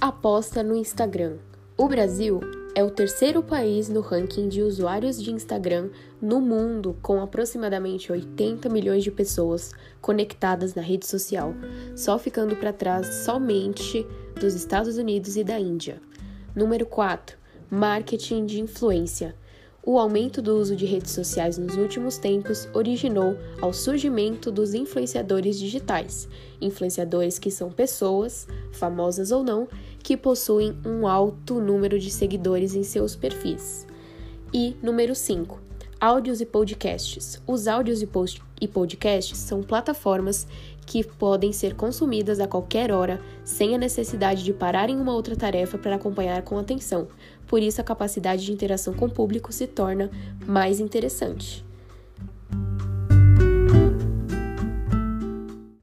Aposta no Instagram. O Brasil é o terceiro país no ranking de usuários de Instagram no mundo, com aproximadamente 80 milhões de pessoas conectadas na rede social, só ficando para trás somente dos Estados Unidos e da Índia. Número 4. Marketing de influência. O aumento do uso de redes sociais nos últimos tempos originou ao surgimento dos influenciadores digitais, influenciadores que são pessoas, famosas ou não, que possuem um alto número de seguidores em seus perfis. E número 5. Áudios e podcasts. Os áudios e podcasts são plataformas que podem ser consumidas a qualquer hora, sem a necessidade de parar em uma outra tarefa para acompanhar com atenção. Por isso, a capacidade de interação com o público se torna mais interessante.